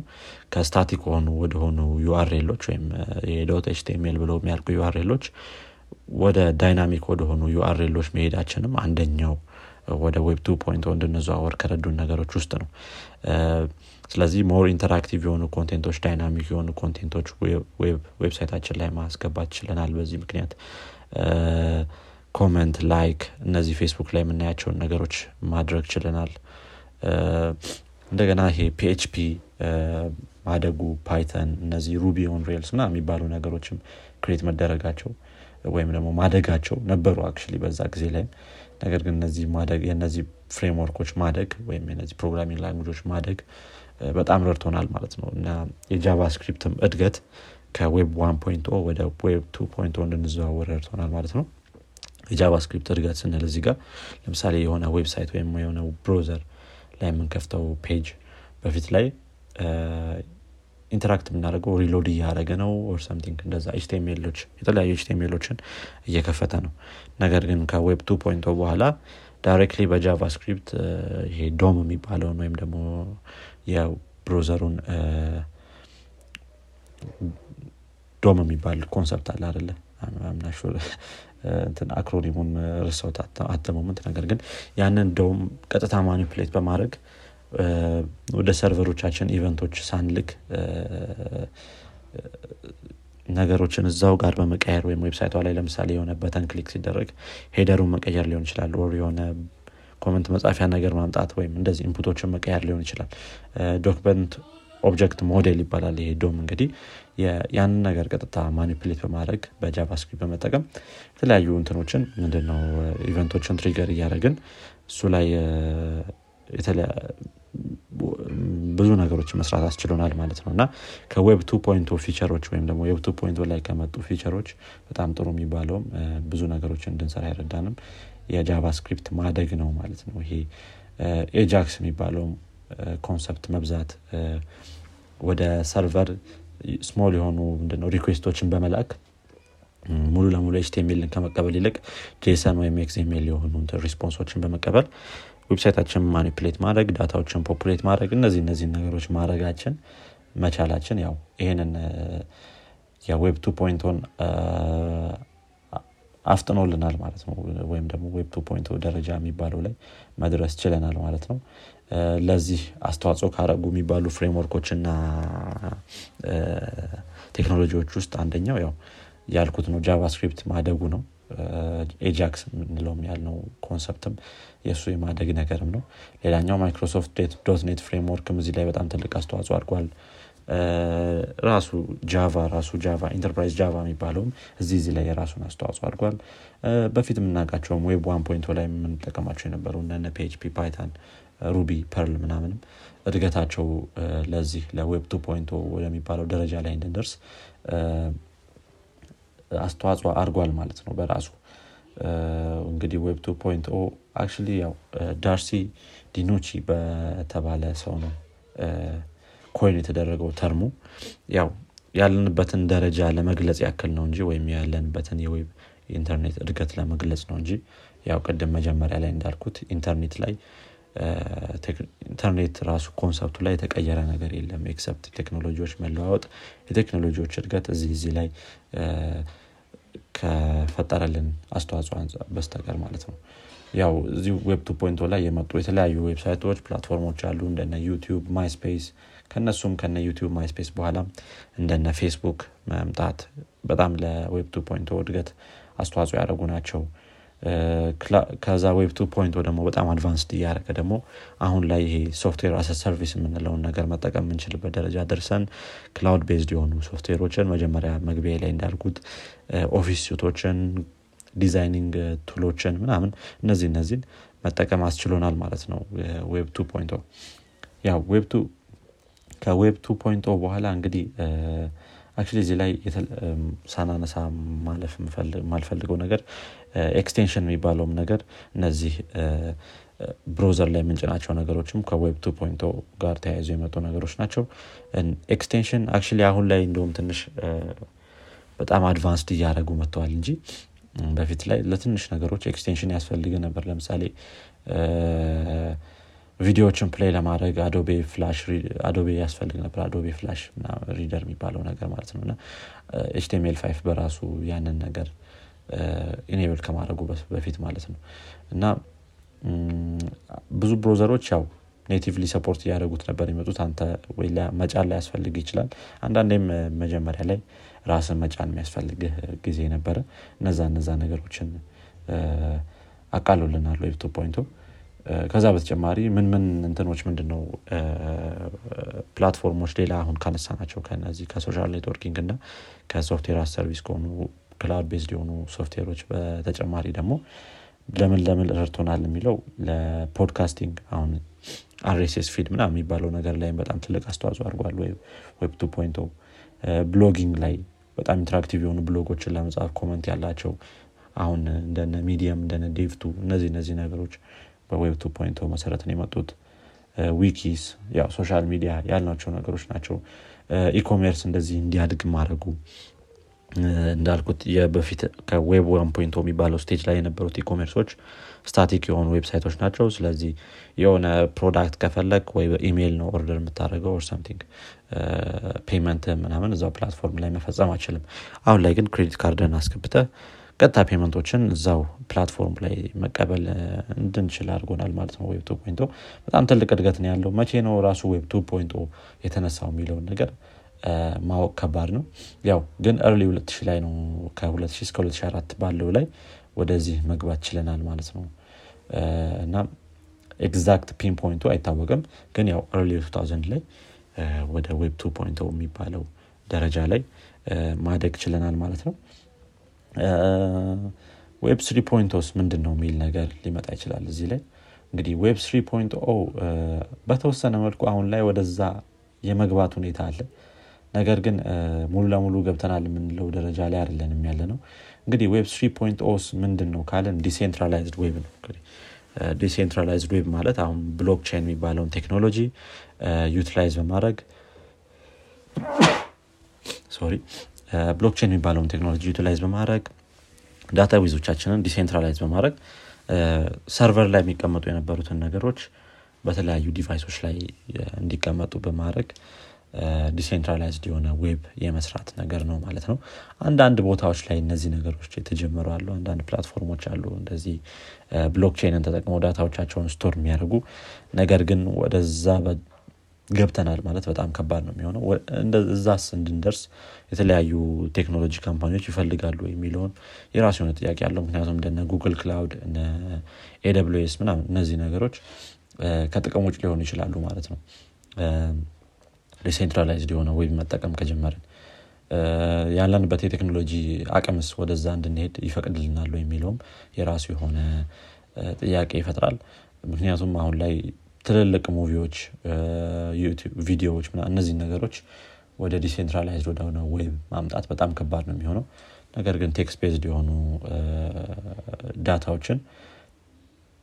Speaker 1: ከ static ሆኑ ወደሆኑ URL ኦች ወይም የ dot HTML ብለው የሚያልቁ URL ኦች ወደ dynamic ወደሆኑ URL ኦች መሄዳችንም አንደኛው ወደ web two point o እንድንዘዋወር ከረዱን ነገሮች ውስጥ ነው። ስለዚህ more interactive የሆኑ content ኦች dynamic የሆኑ content ኦች website ኣችን ላይ ማስገባት ችለናል። በዚህ ምክንያት comment like እነዚህ ፌስቡክ ላይ የምናያቸውን ነገሮች ማድረግ ችለናል። እንደገና ይሄ PHP ማደጉ Python እነዚህ Ruby on Rails ና የሚባሉ ነገሮችም create መደረጋቸው ወይም ደግሞ ማደጋቸው ነበሩ አክ በዛ ጊዜ ላይም ነገር ግን እነዚህ ማደግ የእነዚህ framework ኦች ማደግ ወይም የነዚህ programming language ኦች ማደግ በጣም ረድቶናል ማለት ነው። እና የ JavaScript ም እድገት ከ web one point ወደ web two point እንድንዘዋወር ረድቶናል ማለት ነው። የ JavaScript እድገት ስንል እዚህ ጋር ለምሳሌ የሆነ website ወይም የሆነ browser ላይ የምንከፍተው page በፊት ላይ interact የምናደርገው reload እያደረገ ነው or something እንደዛ HTML ኦች የተለያዩ HTML ኦችን እየከፈተ ነው። ነገር ግን ከ web two point o በኋላ directly በ JavaScript ይሄ DOM የሚባለውን ወይም ደግሞ የ browser ኡን DOM የሚባል concept አለ አደለ እንትን acronym ኡን ረሳሁት at the moment ነገር ግን ያንን DOM ቀጥታ manipulate በማድረግ ወደ server ኦቻችን event ኦች ሳንልክ ነገሮችን እዛው ጋር በመቀየር ወይም website ኧ ላይ ለምሳሌ የሆነ button click ሲደረግ header ኡን መቀየር ሊሆን ይችላል። or የሆነ comment መጻፊያ ነገር ማምጣት ወይም እንደዚህ input ኦችን መቀየር ሊሆን ይችላል። Document Object Model ይባላል ይሄ DOM እንግዲህ። ያንን ነገር ቀጥታ manipulate በማድረግ በ JavaScript በመጠቀም የተለያዩ እንትኖችን ምንድነው event ኦችን trigger እያደረግን እሱ ላይ ብዙ ነገሮች መስራት አስችሎናል ማለት ነው። እና ከ web two point feature ኦች ወይም ደግሞ web two point ላይ ከመጡ feature ኦች በጣም ጥሩ የሚባለውም ብዙ ነገሮችን እንድንሰራ የረዳንም የ JavaScript ማደግ ነው ማለት ነው። ይሄ ኤጃክስ የሚባለውም concept መብዛት ወደ server small የሆኑ ምንድነው request ኦችን በመላክ ሙሉ ለሙሉ HTML ን ከመቀበል ይልቅ JSON ወይም XML የሆኑ response ኦችን በመቀበል website ኣችን manipulate ማድረግ data ዎችን populate ማድረግ እነዚህ እነዚህ ነገሮች ማድረጋችን መቻላችን ያው ይህንን የ web two point o ን አፍጥኖልናል ማለት ነው። ወይም ደግሞ web two point ደረጃ የሚባለው ላይ መድረስ ችለናል ማለት ነው። ለዚህ አስተዋጽኦ ካረጉ የሚባሉ framework ኦች እና ቴክኖሎጂዎች ውስጥ አንደኛው ያው ያልኩት ነው። JavaScript ማደጉ ነው ኤጃክስ የምንለውም ያልነው concept ም የእሱ የማደግ ነገርም ነው። ሌላኛው Microsoft .NET framework ም እዚህ ላይ በጣም ትልቅ አስተዋጽኦ አድርጓል። ራሱ Java ራሱ Java enterprise Java የሚባለውም እዚህ እዚህ ላይ የራሱን አስተዋጽኦ አድርጓል። በፊት የምናውቃቸውም web one point ላይ የምንጠቀማቸው የነበሩ እነ PHP Python Ruby Perl ምናምንም እድገታቸው ለዚህ ለ web two point ወደሚባለው ደረጃ ላይ እንድንደርስ አስተዋጽኦ አድርጓል ማለት ነው በራሱ። እንግዲህ web two point o actually ያው ዳርሲ ዲኖቺ በተባለ ሰው ነው coin የተደረገው term ኡ። ያው ያለንበትን ደረጃ ለመግለጽ ያክል ነው እንጂ ወይም ያለንበትን የ web ኢንተርኔት እድገት ለመግለጽ ነው እንጂ ያው ቅድም መጀመሪያ ላይ እንዳልኩት ኢንተርኔት ላይ ኢንተርኔት ራሱ concept ኡ ላይ የተቀየረ ነገር የለም። except ቴክኖሎጂዎች መለዋወጥ የቴክኖሎጂዎች እድገት እዚህ እዚህ ላይ ከፈጠረልን አስተዋጽኦ በስተቀር ማለት ነው። ያው እዚህ web two point o ላይ የመጡ የተለያዩ website ኦች platform ኦች አሉ። እንደነ YouTube Myspace ከነሱም ከነ YouTube Myspace በኋላ እንደነ ፌስቡክ መምጣት በጣም ለ web two point o እድገት አስተዋጽኦ ያደረጉ ናቸው ከዛ web two point ደግሞ በጣም advanced እያደረገ ደግሞ አሁን ላይ ይሄ software as a service የምንለውን ነገር መጠቀም የምንችልበት ደረጃ ደርሰን cloud based የሆኑ ሶፍትዌሮችን መጀመሪያ መግቢያ ላይ እንዳልኩት office suite ኦችን designing tool ኦችን ምናምን እነዚህ እነዚህን መጠቀም አስችሎናል ማለት ነው web two point o ያው web two ከ web two point o በኋላ እንግዲህ actually እዚህ ላይ ሳናነሳ ማለፍ የማልፈልገው ነገር extension የሚባለውም ነገር እነዚህ browser ላይ የምንጭናቸው ነገሮችም ከ web two point o ጋር ተያይዞ የመጡ ነገሮች ናቸው። extension actually አሁን ላይ እንደውም ትንሽ በጣም advanced እያደረጉ መጥተዋል እንጂ በፊት ላይ ለትንሽ ነገሮች extension ያስፈልግ ነበር። ለምሳሌ ቪዲዮዎችን play ለማድረግ Adobe Flash Adobe ያስፈልግ ነበር። Adobe Flash Reader የሚባለው ነገር ማለት ነው። እና HTML five በራሱ ያንን ነገር enable ከማድረጉ በፊት ማለት ነው። እና ብዙ browser ኦች ያው natively support እያደረጉት ነበር የመጡት አንተ ወይ መጫን ላያስፈልግህ ይችላል። አንዳንዴም መጀመሪያ ላይ ራስን መጫን የሚያስፈልግህ ጊዜ ነበረ። እነዛ እነዛ ነገሮችን አቃሎልናል web two point o ከዛ በተጨማሪ ምን ምን እንትኖች ምንድነው? platform ኦች ሌላ አሁን ካነሳ ናቸው ከነዚህ ከ social networking እና ከ software service ከሆኑ cloud based የሆኑ ሶፍትዌሮች በተጨማሪ ደግሞ ለምን ለምን ረድቶናል የሚለው ለ podcasting አሁን RSS feed ምናምን የሚባለው ነገር ላይም በጣም ትልቅ አስተዋጽኦ አድርጓል። web two blogging ላይ በጣም interactive የሆኑ ብሎጎችን ለመጻፍ comment ያላቸው አሁን እንደነ Medium እንደነ Dev.to እነዚህ እነዚህ ነገሮች በ web two point o መሰረትን የመጡት። wikis ያው social media ያልናቸው ነገሮች ናቸው። e-commerce እንደዚህ እንዲያድግ ማድረጉ እንዳልኩት በፊት ከ web one የሚባለው stage ላይ የነበሩት e-commerce ኦች static የሆኑ website ኦች ናቸው። ስለዚህ የሆነ product ከፈለግ ወይ በኢሜይል ነው order የምታደርገው or something payment ምናምን እዛው platform ላይ መፈጸም አይችልም አሁን ላይ ግን credit card ን አስገብተ ቀጥታ payment ኦችን እዛው platform ላይ መቀበል እንድንችል አድርጎናል ማለት ነው። web two point o በጣም ትልቅ እድገት ነው ያለው። መቼ ነው ራሱ web two point o የተነሳው የሚለውን ነገር ማወቅ ከባድ ነው። ያው ግን early 2000 ላይ ነው ከ2000 እስከ 2004 ባለው ላይ ወደዚህ መግባት ችለናል ማለት ነው። እና exact pinpoint ኡ አይታወቅም። ግን ያው early 2000 ላይ ወደ web two point o የሚባለው ደረጃ ላይ ማደግ ችለናል ማለት ነው። web three point o ስ ምንድን ነው የሚል ነገር ሊመጣ ይችላል እዚህ ላይ? እንግዲህ web three point በተወሰነ መልኩ አሁን ላይ ወደዛ የመግባት ሁኔታ አለ ነገር ግን ሙሉ ለሙሉ ገብተናል የምንለው ደረጃ ላይ አይደለንም ያለ ነው እንግዲህ web three point o ስ ምንድን ነው ካለን decentralized web ነው። decentralized web ማለት አሁን blockchain የሚባለውን ቴክኖሎጂ utilize በማድረግ sorry blockchain የሚባለውን ቴክኖሎጂ utilize በማድረግ database ኦቻችንን decentralize በማድረግ server ላይ የሚቀመጡ የነበሩትን ነገሮች በተለያዩ device ኦች ላይ እንዲቀመጡ በማድረግ decentralized የሆነ web የመስራት ነገር ነው ማለት ነው። አንዳንድ ቦታዎች ላይ እነዚህ ነገሮች የተጀመሩ አሉ። አንዳንድ platform ኦች አሉ እንደዚህ blockchain ን ተጠቅመው data ዎቻቸውን store የሚያደርጉ ነገር ግን ወደዛ ገብተናል ማለት በጣም ከባድ ነው የሚሆነው። እዛስ እንድንደርስ የተለያዩ ቴክኖሎጂ company ዎች ይፈልጋሉ የሚለውን የራሱ የሆነ ጥያቄ አለው። ምክንያቱም እንደነ Google Cloud AWS ምናምን እነዚህ ነገሮች ከጥቅም ውጭ ሊሆኑ ይችላሉ ማለት ነው decentralized የሆነ web መጠቀም ከጀመርን። ያለንበት የቴክኖሎጂ አቅምስ ወደዛ እንድንሄድ ይፈቅድልናሉ የሚለውም የራሱ የሆነ ጥያቄ ይፈጥራል። ምክንያቱም አሁን ላይ ትልልቅ movie ዎች ቪዲዮዎች እነዚህ ነገሮች ወደ decentralized ወደሆነ web ማምጣት በጣም ከባድ ነው የሚሆነው። ነገር ግን text based የሆኑ data ዎችን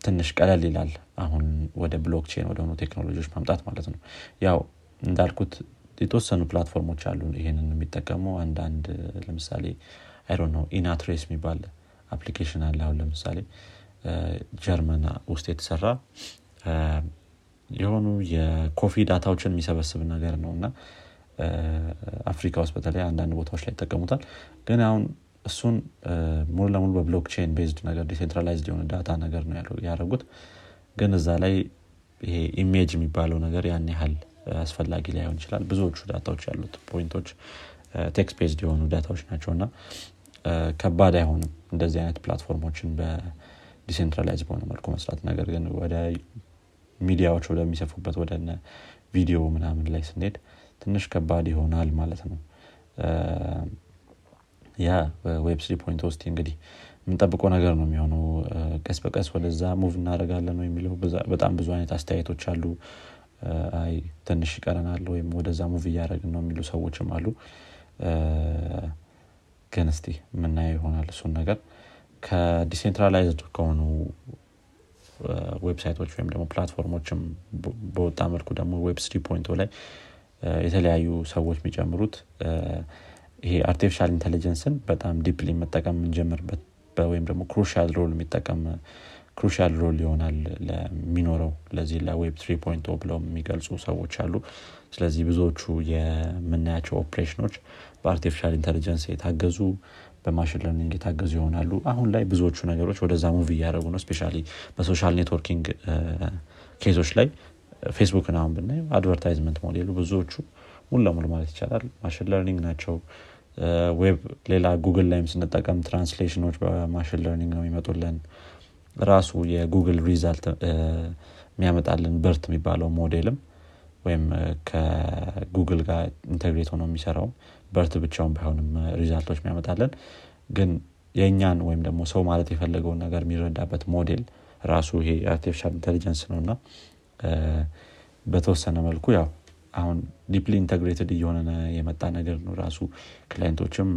Speaker 1: ትንሽ ቀለል ይላል አሁን ወደ blockchain ወደሆኑ ቴክኖሎጂዎች ማምጣት ማለት ነው። ያው እንዳልኩት የተወሰኑ platform ኦች አሉ ይህንን የሚጠቀሙ አንዳንድ ለምሳሌ አይሮ ነው ኢናትሬስ የሚባል application አለ። አሁን ለምሳሌ ጀርመን ውስጥ የተሰራ የሆኑ የ coffee data ዎችን የሚሰበስብ ነገር ነው። እና አፍሪካ ውስጥ በተለይ አንዳንድ ቦታዎች ላይ ይጠቀሙታል። ግን አሁን እሱን ሙሉ ለሙሉ በ blockchain based ነገር decentralized የሆነ data ነገር ነው ያደረጉት። ግን እዛ ላይ ይሄ image የሚባለው ነገር ያን ያህል አስፈላጊ ላይሆን ይችላል። ብዙዎቹ data ዎች ያሉት point ኦች text based የሆኑ data ዎች ናቸው እና ከባድ አይሆንም እንደዚህ አይነት platform ኦችን በ decentralize በሆነ መልኩ መስራት። ነገር ግን ወደ ሚዲያዎች ወደሚሰፉበት ወደ ቪዲዮ ምናምን ላይ ስንሄድ ትንሽ ከባድ ይሆናል ማለት ነው። ያ web three point ውስጥ እንግዲህ የምንጠብቀው ነገር ነው የሚሆነው። ቀስ በቀስ ወደዛ move እናደርጋለን ነው የሚለው በጣም ብዙ አይነት አስተያየቶች አሉ አይ ትንሽ ይቀረናል ወይም ወደዛ move እያደረግን ነው የሚሉ ሰዎችም አሉ። ግን እስቲ የምናየው ይሆናል እሱን ነገር። ከ decentralized ከሆኑ website ኦች ወይም ደግሞ platform ኦችም በወጣ መልኩ ደግሞ web three point o ላይ የተለያዩ ሰዎች የሚጨምሩት ይሄ artificial intelligence ን በጣም deeply መጠቀም የምንጀምርበት ወይም ደግሞ crucial role የሚጠቀም crucial role ይሆናል ለሚኖረው ለዚህ ለ web three point ብለው የሚገልጹ ሰዎች አሉ። ስለዚህ ብዙዎቹ የምናያቸው operation ኦች በ artificial intelligence የታገዙ በ machine learning የታገዙ ይሆናሉ። አሁን ላይ ብዙዎቹ ነገሮች ወደዛ move እያደረጉ ነው። specia- በ social networking case ኦች ላይ ፌስቡክን አሁን ብናየው advertisement model ኡ ብዙዎቹ ሙሉ ለሙሉ ማለት ይቻላል machine learning ናቸው። web ሌላ ጉግል ላይም ስንጠቀም translation ኦች በ machine learning ነው የሚመጡልን ራሱ የጉግል result የሚያመጣልን BERT የሚባለው ሞዴልም ወይም ከጉግል ጋር integrate ሆኖ የሚሰራውም BERT ብቻውን ባይሆንም result ኦች የሚያመጣለን ግን የእኛን ወይም ደግሞ ሰው ማለት የፈለገውን ነገር የሚረዳበት ሞዴል ራሱ ይሄ artificial intelligence ነው እና በተወሰነ መልኩ ያው አሁን deeply integrated እየሆነ የመጣ ነገር ነው ራሱ client ኦችም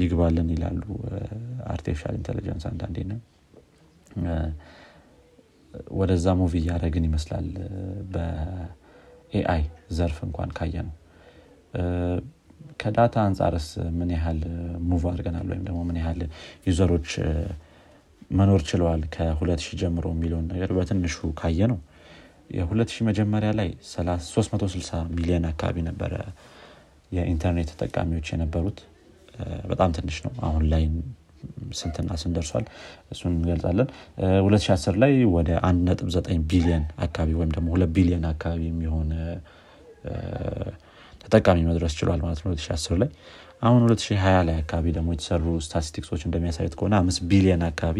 Speaker 1: ይግባልን ይላሉ artificial intelligence አንዳንዴ ነ ወደዛ move እያደረግን ይመስላል። በ AI ዘርፍ እንኳን ካየ ነው ከዳታ አንጻርስ ምን ያህል move አድርገናል? ወይም ደግሞ ምን ያህል user ኦች መኖር ችለዋል? ከሁለት ሺህ ጀምሮ የሚለውን ነገር በትንሹ ካየ ነው የሁለት ሺህ መጀመሪያ ላይ 360 ሚሊዮን አካባቢ ነበረ የኢንተርኔት ተጠቃሚዎች የነበሩት። በጣም ትንሽ ነው። አሁን ላይ ስንትና ስንት ደርሷል። እሱን እንገልጻለን። 2010 ላይ ወደ 1.9 ቢሊዮን አካባቢ ወይም ደግሞ ሁለት ቢሊዮን አካባቢ የሚሆን ተጠቃሚ መድረስ ችሏል ማለት ነው 2010 ላይ። አሁን 2020 ላይ አካባቢ ደግሞ የተሰሩ ስታቲስቲክሶች እንደሚያሳዩት ከሆነ አምስት ቢሊዮን አካባቢ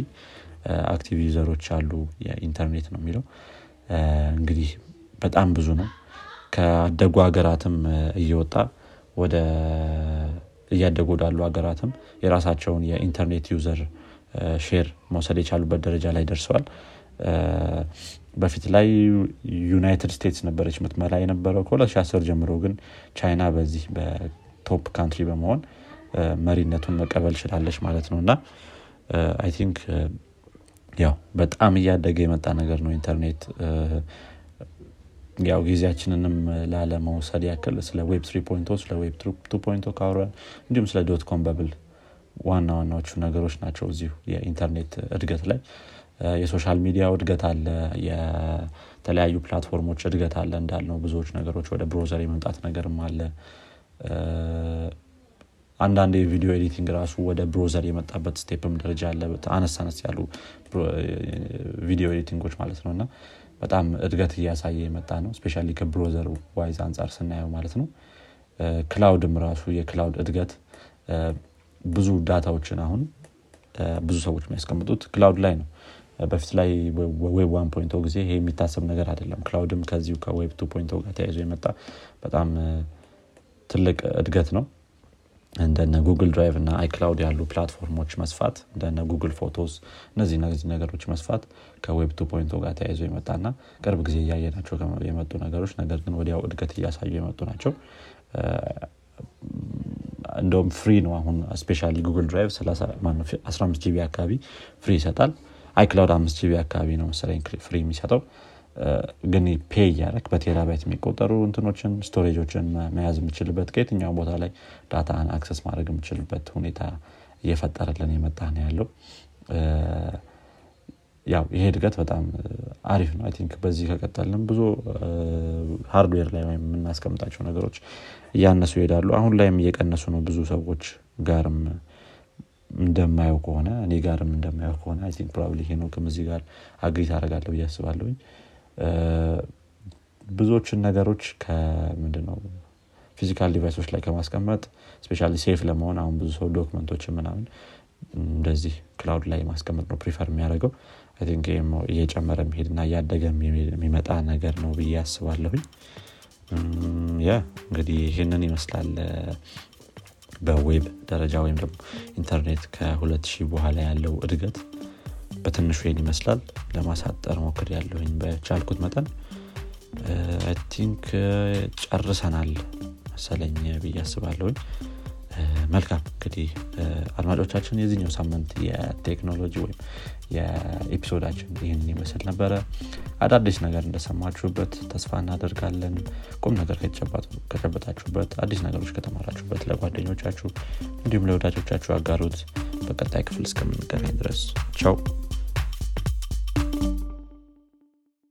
Speaker 1: active user ኦች አሉ የኢንተርኔት ነው የሚለው። እንግዲህ በጣም ብዙ ነው። ከአደጉ ሀገራትም እየወጣ ወደ እያደጉ ወዳሉ ሀገራትም የራሳቸውን የኢንተርኔት user share መውሰድ የቻሉበት ደረጃ ላይ ደርሰዋል። በፊት ላይ ዩናይትድ ስቴትስ ነበረች ምትመራ የነበረው። ከ2010 ጀምሮ ግን ቻይና በዚህ በ top country በመሆን መሪነቱን መቀበል ችላለች ማለት ነው። እና I think ያው በጣም እያደገ የመጣ ነገር ነው ኢንተርኔት ያው ጊዜያችንንም ላለመውሰድ ያክል ስለ web three point o ስለ web two point o ካወራን እንዲሁም ስለ dot com bubble ዋና ዋናዎቹ ነገሮች ናቸው እዚሁ የኢንተርኔት እድገት ላይ። የ social media እድገት አለ የተለያዩ platform ኦች እድገት አለ እንዳልነው ብዙዎች ነገሮች ወደ browser የመምጣት ነገርም አለ። አንዳንድ የ video editing ራሱ ወደ browser የመጣበት step ም ደረጃ አለ። አነስ አነስ ያሉ video editing ኦች ማለት ነው። እና በጣም እድገት እያሳየ የመጣ ነው። especially ከ browser wise አንጻር ስናየው ማለት ነው። cloud ም ራሱ የ cloud እድገት ብዙ data ዎችን አሁን ብዙ ሰዎች የሚያስቀምጡት cloud ላይ ነው። በፊት ላይ web one point o ጊዜ ይሄ የሚታሰብ ነገር አይደለም። cloud ም ከዚሁ ከ web two point o ጋር ተያይዞ የመጣ በጣም ትልቅ እድገት ነው እንደነ Google Drive እና iCloud ያሉ platform ኦች መስፋት እንደነ Google Photos እነዚህ ነገሮች መስፋት ከ web two point o ጋር ተያይዞ የመጣና ቅርብ ጊዜ እያየናቸው የመጡ ነገሮች ነገር ግን ወዲያው እድገት እያሳዩ የመጡ ናቸው። እንደውም free ነው አሁን especially Google Drive 15 GB አካባቢ free ይሰጣል። iCloud አምስት GB አካባቢ ነው መሰለኝ free የሚሰጠው ግን pay እያደረግ በ terabyte የሚቆጠሩ እንትኖችን storage ኦችን መያዝ የምችልበት ከየትኛውም ቦታ ላይ data ን access ማድረግ የምችልበት ሁኔታ እየፈጠረልን የመጣ ነው ያለው። ያው ይሄ እድገት በጣም አሪፍ ነው። think በዚህ ከቀጠልንም ብዙ hardware ላይ ወይም የምናስቀምጣቸው ነገሮች እያነሱ ይሄዳሉ። አሁን ላይም እየቀነሱ ነው ብዙ ሰዎች ጋርም እንደማየው ከሆነ እኔ ጋርም እንደማየው ከሆነ think probably ሄኖክም እዚህ ጋር agree ታደረጋለሁ ብዬ አስባለሁኝ ብዙዎችን ነገሮች ከምንድነው physical device ኦች ላይ ከማስቀመጥ especially safe ለመሆን አሁን ብዙ ሰው document ኦችን ምናምን እንደዚህ cloud ላይ ማስቀመጥ ነው prefer የሚያደርገው። think እየጨመረ የሚሄድና እያደገ የሚመጣ ነገር ነው ብዬ አስባለሁኝ። ያ እንግዲህ ይህንን ይመስላል። በ web ደረጃ ወይም ደግሞ ኢንተርኔት ከሁለት ሺህ በኋላ ያለው እድገት በትንሹ ይህን ይመስላል። ለማሳጠር ሞክሬያለሁኝ በቻልኩት መጠን። think ጨርሰናል መሰለኝ ብዬ አስባለሁኝ። መልካም እንግዲህ አድማጮቻችን የዚህኛው ሳምንት የቴክኖሎጂ ወይም የኤፒሶዳችን ይህንን ይመስል ነበረ። አዳዲስ ነገር እንደሰማችሁበት ተስፋ እናደርጋለን። ቁም ነገር ከጨበጣችሁበት አዲስ ነገሮች ከተማራችሁበት ለጓደኞቻችሁ እንዲሁም ለወዳጆቻችሁ አጋሩት። በቀጣይ ክፍል እስከምንገናኝ ድረስ ቻው